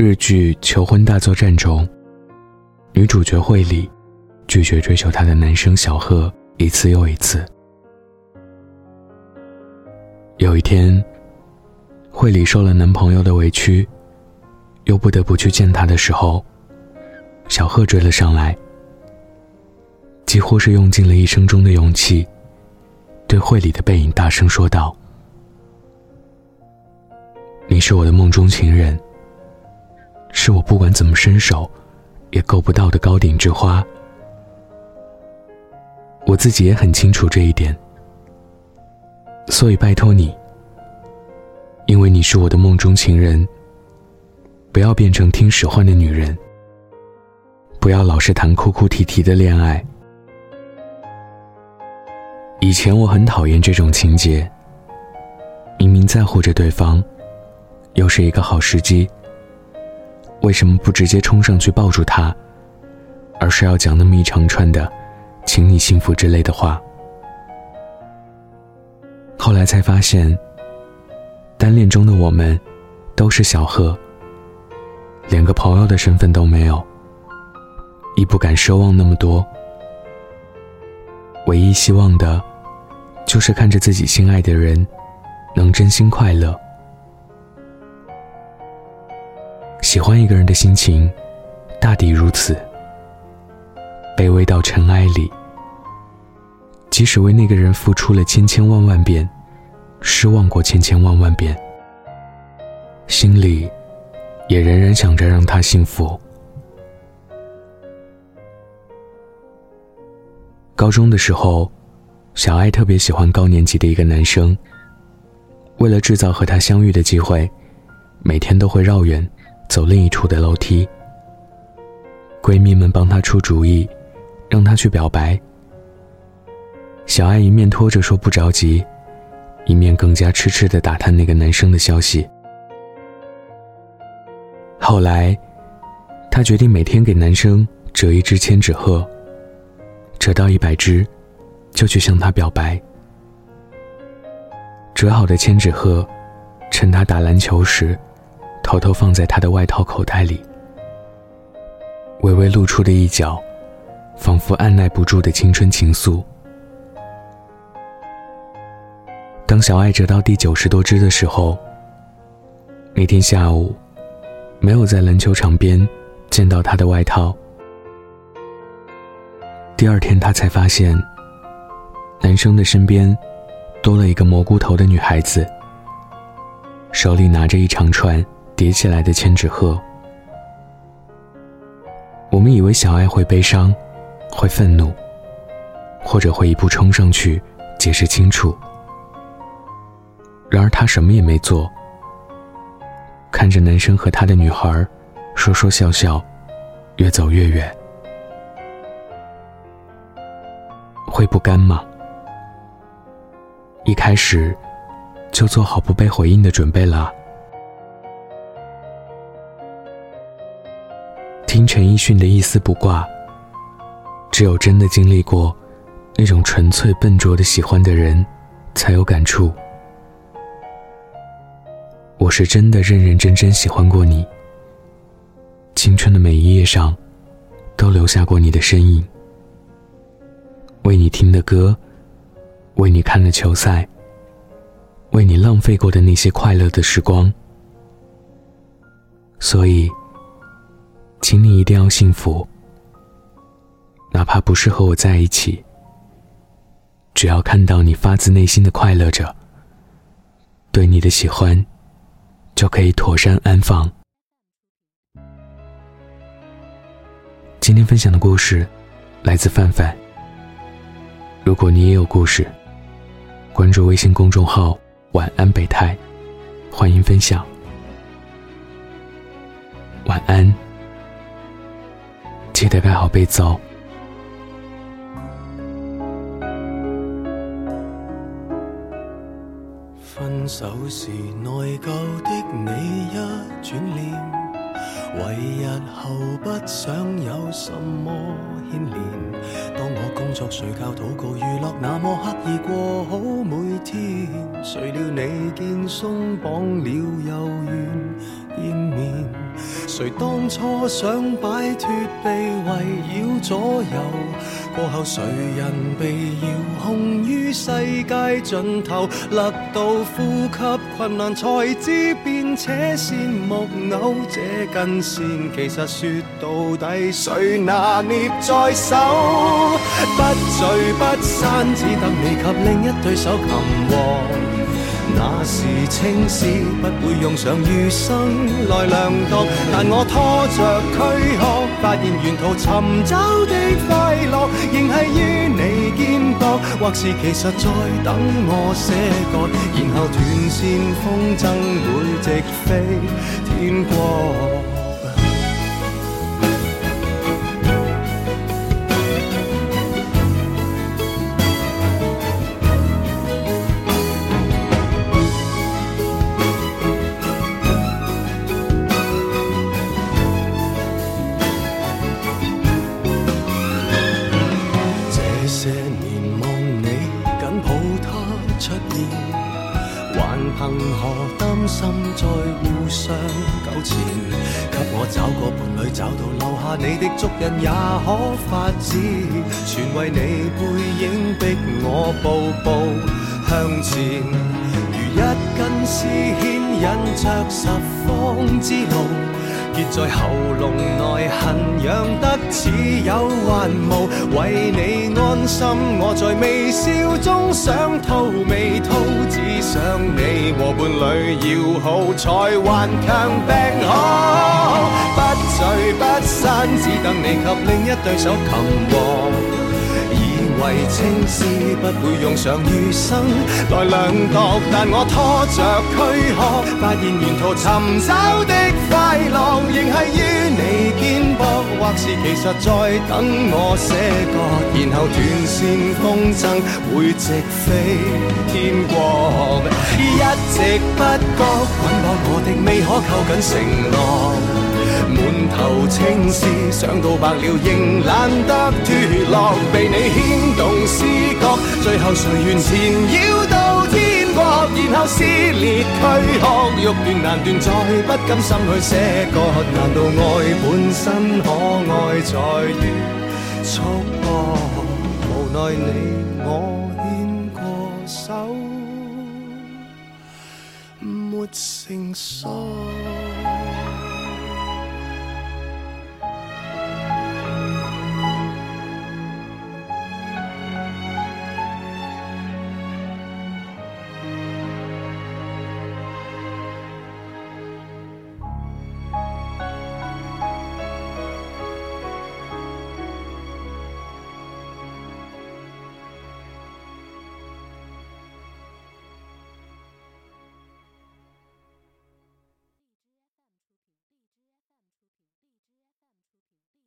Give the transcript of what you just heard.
日剧《求婚大作战》中，女主角惠里拒绝追求她的男生小贺一次又一次。有一天，惠里受了男朋友的委屈，又不得不去见他的时候，小贺追了上来，几乎是用尽了一生中的勇气，对惠里的背影大声说道：“你是我的梦中情人，是我不管怎么伸手，也够不到的高顶之花。我自己也很清楚这一点。”所以拜托你，因为你是我的梦中情人，不要变成听使唤的女人，不要老是谈哭哭啼啼的恋爱。以前我很讨厌这种情节，明明在乎着对方，又是一个好时机，为什么不直接冲上去抱住他，而是要讲那么一长串的“请你幸福”之类的话？后来才发现，单恋中的我们，都是小贺，连个朋友的身份都没有，亦不敢奢望那么多。唯一希望的，就是看着自己心爱的人，能真心快乐。喜欢一个人的心情，大抵如此，卑微到尘埃里。即使为那个人付出了千千万万遍，失望过千千万万遍，心里也仍然想着让他幸福。高中的时候，小爱特别喜欢高年级的一个男生。为了制造和他相遇的机会，每天都会绕远，走另一处的楼梯。闺蜜们帮她出主意，让她去表白。小爱一面拖着说不着急，一面更加痴痴的打探那个男生的消息。后来，她决定每天给男生折一只千纸鹤，折到一百只，就去向他表白。折好的千纸鹤，趁他打篮球时，偷偷放在他的外套口袋里。微微露出的一角，仿佛按耐不住的青春情愫。当小爱折到第九十多只的时候，那天下午，没有在篮球场边见到他的外套。第二天，他才发现，男生的身边多了一个蘑菇头的女孩子，手里拿着一长串叠起来的千纸鹤。我们以为小爱会悲伤，会愤怒，或者会一步冲上去解释清楚。然而他什么也没做，看着男生和他的女孩说说笑笑，越走越远，会不甘吗？一开始就做好不被回应的准备了。陈奕迅的一丝不挂，只有真的经历过那种纯粹笨拙的喜欢的人，才有感触。我是真的认认真真喜欢过你，青春的每一页上，都留下过你的身影。为你听的歌，为你看的球赛，为你浪费过的那些快乐的时光。所以，请你一定要幸福，哪怕不是和我在一起，只要看到你发自内心的快乐着，对你的喜欢。就可以妥善安放。今天分享的故事来自范范。如果你也有故事，关注微信公众号“晚安北太”，欢迎分享。晚安，记得盖好被子哦。分手时内疚的你一转脸，为日后不想有什么牵连。当我工作、睡觉、祷告、娱乐，那么刻意过好每天，谁料你见松绑了又愿。谁当初想摆脱被围绕左右？过后谁人被遥控于世界尽头？勒到呼吸困难，才知变且线木偶。这根线其实说到底，谁拿捏在手？不聚不散，只得你及另一对手擒获。那时青史不会用上余生来量度，但我拖着躯壳，发现沿途寻找的快乐，仍系于你肩膊，或是其实在等我些个，然后断线风筝会直飞天再互相纠缠。给我找个伴侣，找到留下你的足印也可发指，全为你背影逼我步步向前，如一根丝牵。引着十方之路。结在喉咙内，痕痒得似有还无。为你安心，我在微笑中想吐未吐，只想你和伴侣要好，才顽强病好。不聚不散，只等你及另一对手擒获。为青丝不会用上余生来量度，但我拖着躯壳，发现沿途寻找的快乐，仍系于你肩膊，或是其实在等我写歌，然后断线风筝会直飞天国，一直不觉捆绑我的未可扣紧承诺。青丝，想到白了仍懒得脱落，被你牵动思觉，最后谁愿缠绕到天国，然后撕裂躯壳，欲断难断，再不甘心去舍割，难道爱本身可爱在于束缚？无奈你我牵过手，没成熟。